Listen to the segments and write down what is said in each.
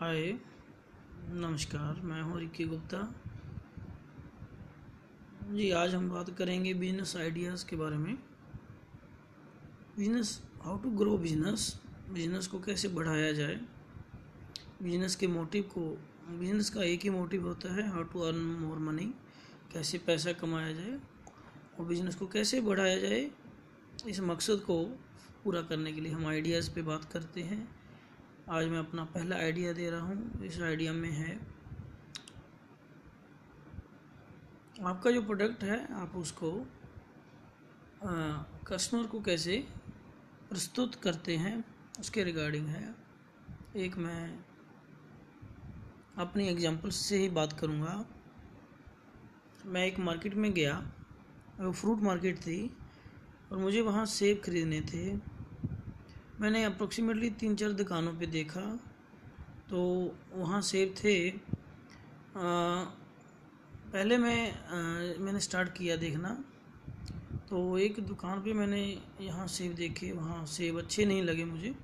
हाय, नमस्कार, मैं हूँ रिक्की गुप्ता। जी, आज हम बात करेंगे बिज़नेस आइडियाज़ के बारे में। Business how to grow business business को कैसे बढ़ाया जाए बिज़नेस के मोटिव को बिज़नेस का एक ही मोटिव होता है how to earn more money कैसे पैसा कमाया जाए, और बिज़नेस को कैसे बढ़ाया जाए, इस मकसद को पूरा करने के लिए हम आइडियाज़ पे बात करते हैं। आज मैं अपना पहला आइडिया दे रहा हूँ। इस आइडिया में है, आपका जो प्रोडक्ट है, आप उसको कस्टमर को कैसे प्रस्तुत करते हैं, उसके रिगार्डिंग है। एक मैं अपनी एग्जांपल से ही बात करूँगा। मैं एक मार्केट में गया, वो फ्रूट मार्केट थी, और मुझे वहाँ सेब खरीदने थे। मैंने अप्रोक्सीमेटली तीन चार दुकानों पे देखा तो वहाँ सेब थे। आ, पहले मैं आ, मैंने स्टार्ट किया देखना तो एक दुकान पे मैंने यहाँ सेब देखे वहाँ सेब अच्छे नहीं लगे मुझे।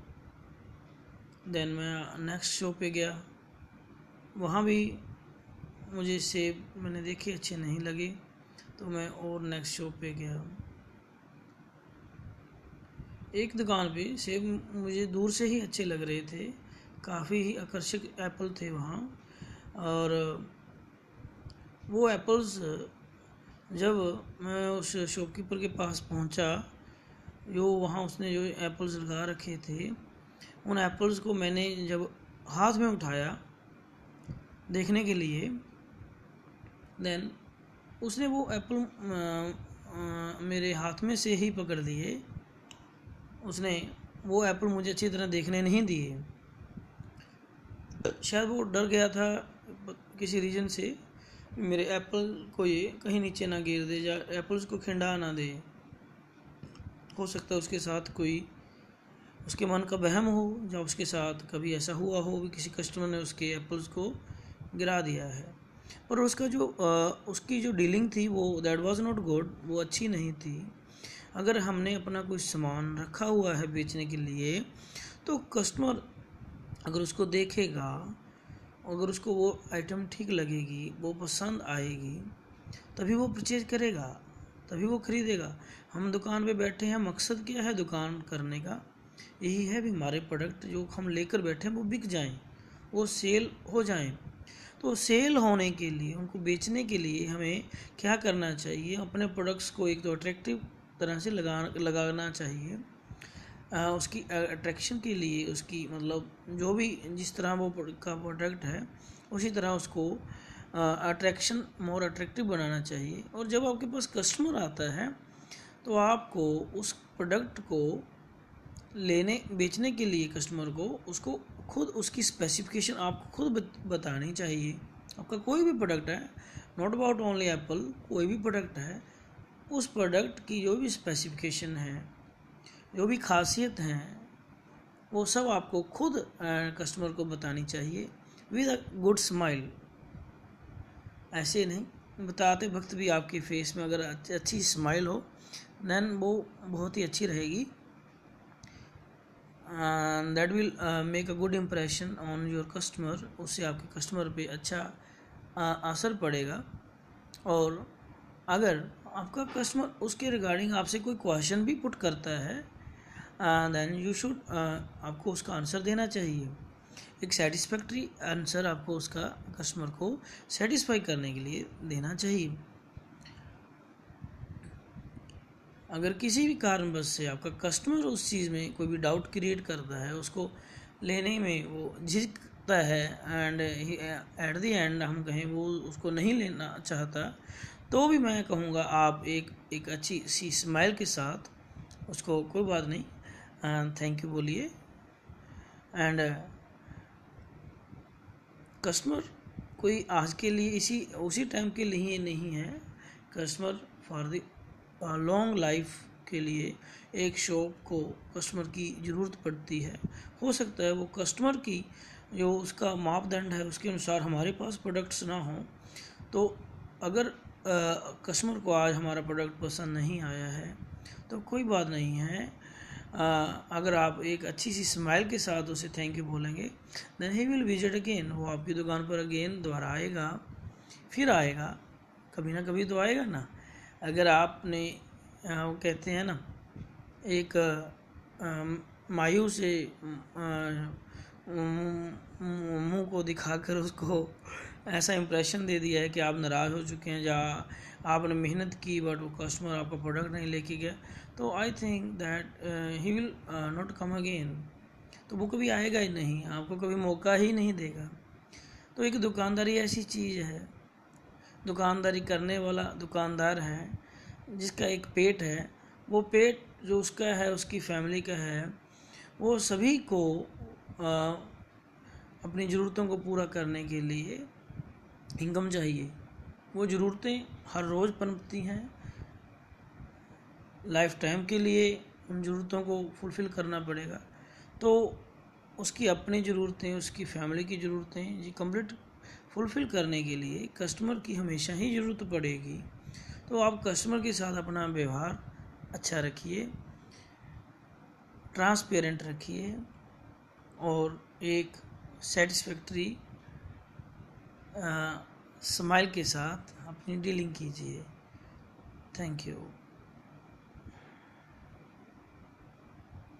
देन मैं नेक्स्ट शो पे गया वहाँ भी मुझे सेब मैंने देखे अच्छे नहीं लगे तो मैं और नेक्स्ट शो पे गया। एक दुकान पे सेब मुझे दूर से ही अच्छे लग रहे थे। काफ़ी ही आकर्षक एप्पल थे वहाँ। और वो एप्पल्स, जब मैं उस शॉपकीपर के पास पहुँचा, जो वहाँ उसने जो एप्पल्स लगा रखे थे, उन एप्पल्स को मैंने जब हाथ में उठाया देखने के लिए देन उसने वो एप्पल मेरे हाथ में से ही पकड़ दिए उसने वो एप्पल मुझे अच्छी तरह देखने नहीं दिए। शायद वो डर गया था किसी रीज़न से मेरे एप्पल को ये कहीं नीचे ना गिर दे या एप्पल्स को खिंडा ना दे। हो सकता है उसके साथ कोई उसके मन का बहम हो या उसके साथ कभी ऐसा हुआ हो कि किसी कस्टमर ने उसके एप्पल्स को गिरा दिया है। पर उसका जो आ, उसकी जो डीलिंग थी वो दैट वाज नॉट गुड वो अच्छी नहीं थी। अगर हमने अपना कोई सामान रखा हुआ है बेचने के लिए तो कस्टमर अगर उसको देखेगा, अगर उसको वो आइटम ठीक लगेगी, वो पसंद आएगी, तभी वो परचेज करेगा, तभी वो ख़रीदेगा। हम दुकान पे बैठे हैं, मकसद क्या है दुकान करने का? यही है भी हमारे प्रोडक्ट जो हम लेकर बैठे हैं, वो बिक जाएँ, वो सेल हो जाएँ। तो सेल होने के लिए, उनको बेचने के लिए हमें क्या करना चाहिए? अपने प्रोडक्ट्स को एक तो अट्रैक्टिव तरह से लगा लगाना चाहिए। आ, उसकी अट्रैक्शन के लिए उसकी मतलब जो भी जिस तरह वो का प्रोडक्ट है उसी तरह उसको अट्रैक्शन मोर अट्रैक्टिव बनाना चाहिए। और जब आपके पास कस्टमर आता है तो आपको उस प्रोडक्ट को लेने बेचने के लिए कस्टमर को उसको खुद उसकी स्पेसिफिकेशन आपको खुद बतानी चाहिए। आपका कोई भी प्रोडक्ट है नॉट अबाउट ओनली एप्पल कोई भी प्रोडक्ट है उस प्रोडक्ट की जो भी स्पेसिफिकेशन है जो भी खासियत हैं वो सब आपको खुद कस्टमर को बतानी चाहिए विद अ गुड स्माइल ऐसे नहीं बताते वक्त भी आपके फेस में अगर अच्छी स्माइल हो देन वो बहुत ही अच्छी रहेगी. That will make a good impression on your customer उससे आपके कस्टमर पे अच्छा uh, असर पड़ेगा. और अगर आपका कस्टमर उसके रिगार्डिंग आपसे कोई क्वेश्चन भी पुट करता है देन यू शुड आपको उसका आंसर देना चाहिए। एक सेटिस्फैक्ट्री आंसर आपको उसका कस्टमर को सेटिस्फाई करने के लिए देना चाहिए। अगर किसी भी कारणवश से आपका कस्टमर उस चीज़ में कोई भी डाउट क्रिएट करता है, उसको लेने में वो झिझकता है एंड एट द एंड हम कहें वो उसको नहीं लेना चाहता तो भी मैं कहूँगा आप एक एक अच्छी सी स्माइल के साथ उसको कोई बात नहीं थैंक यू बोलिए। एंड कस्टमर कोई आज के लिए इसी, उसी टाइम के लिए नहीं है। Customer for the long life के लिए एक शॉप को कस्टमर की ज़रूरत पड़ती है। हो सकता है वो कस्टमर की जो उसका मापदंड है उसके अनुसार हमारे पास प्रोडक्ट्स ना हों। तो अगर कस्टमर को आज हमारा प्रोडक्ट पसंद नहीं आया है तो कोई बात नहीं है। आ, अगर आप एक अच्छी सी स्माइल के साथ उसे थैंक यू बोलेंगे then he will visit again वो आपकी दुकान पर अगेन दोबारा आएगा फिर आएगा कभी ना कभी तो आएगा ना। अगर आपने वो कहते हैं ना एक मायू से मुँह को दिखाकर उसको ऐसा इंप्रेशन दे दिया है कि आप नाराज़ हो चुके हैं या आपने मेहनत की बट वो कस्टमर आपका प्रोडक्ट नहीं लेके गया। तो I think that he will not come again तो वो कभी आएगा ही नहीं आपको कभी मौका ही नहीं देगा। तो एक दुकानदारी ऐसी चीज़ है। दुकानदारी करने वाला दुकानदार है जिसका एक पेट है। वो पेट जो उसका है उसकी फैमिली का है वो सभी को आ, अपनी ज़रूरतों को पूरा करने के लिए इनकम चाहिए। वो ज़रूरतें हर रोज़ पनपती हैं। लाइफ टाइम के लिए उन ज़रूरतों को फुलफ़िल करना पड़ेगा। तो उसकी अपनी ज़रूरतें, उसकी फैमिली की ज़रूरतें ये कंप्लीट फुलफ़िल करने के लिए कस्टमर की हमेशा ही ज़रूरत पड़ेगी। तो आप कस्टमर के साथ अपना व्यवहार अच्छा रखिए। ट्रांसपेरेंट रखिए और एक सेटिस्फैक्ट्री स्माइल के साथ अपनी डीलिंग कीजिए। Thank you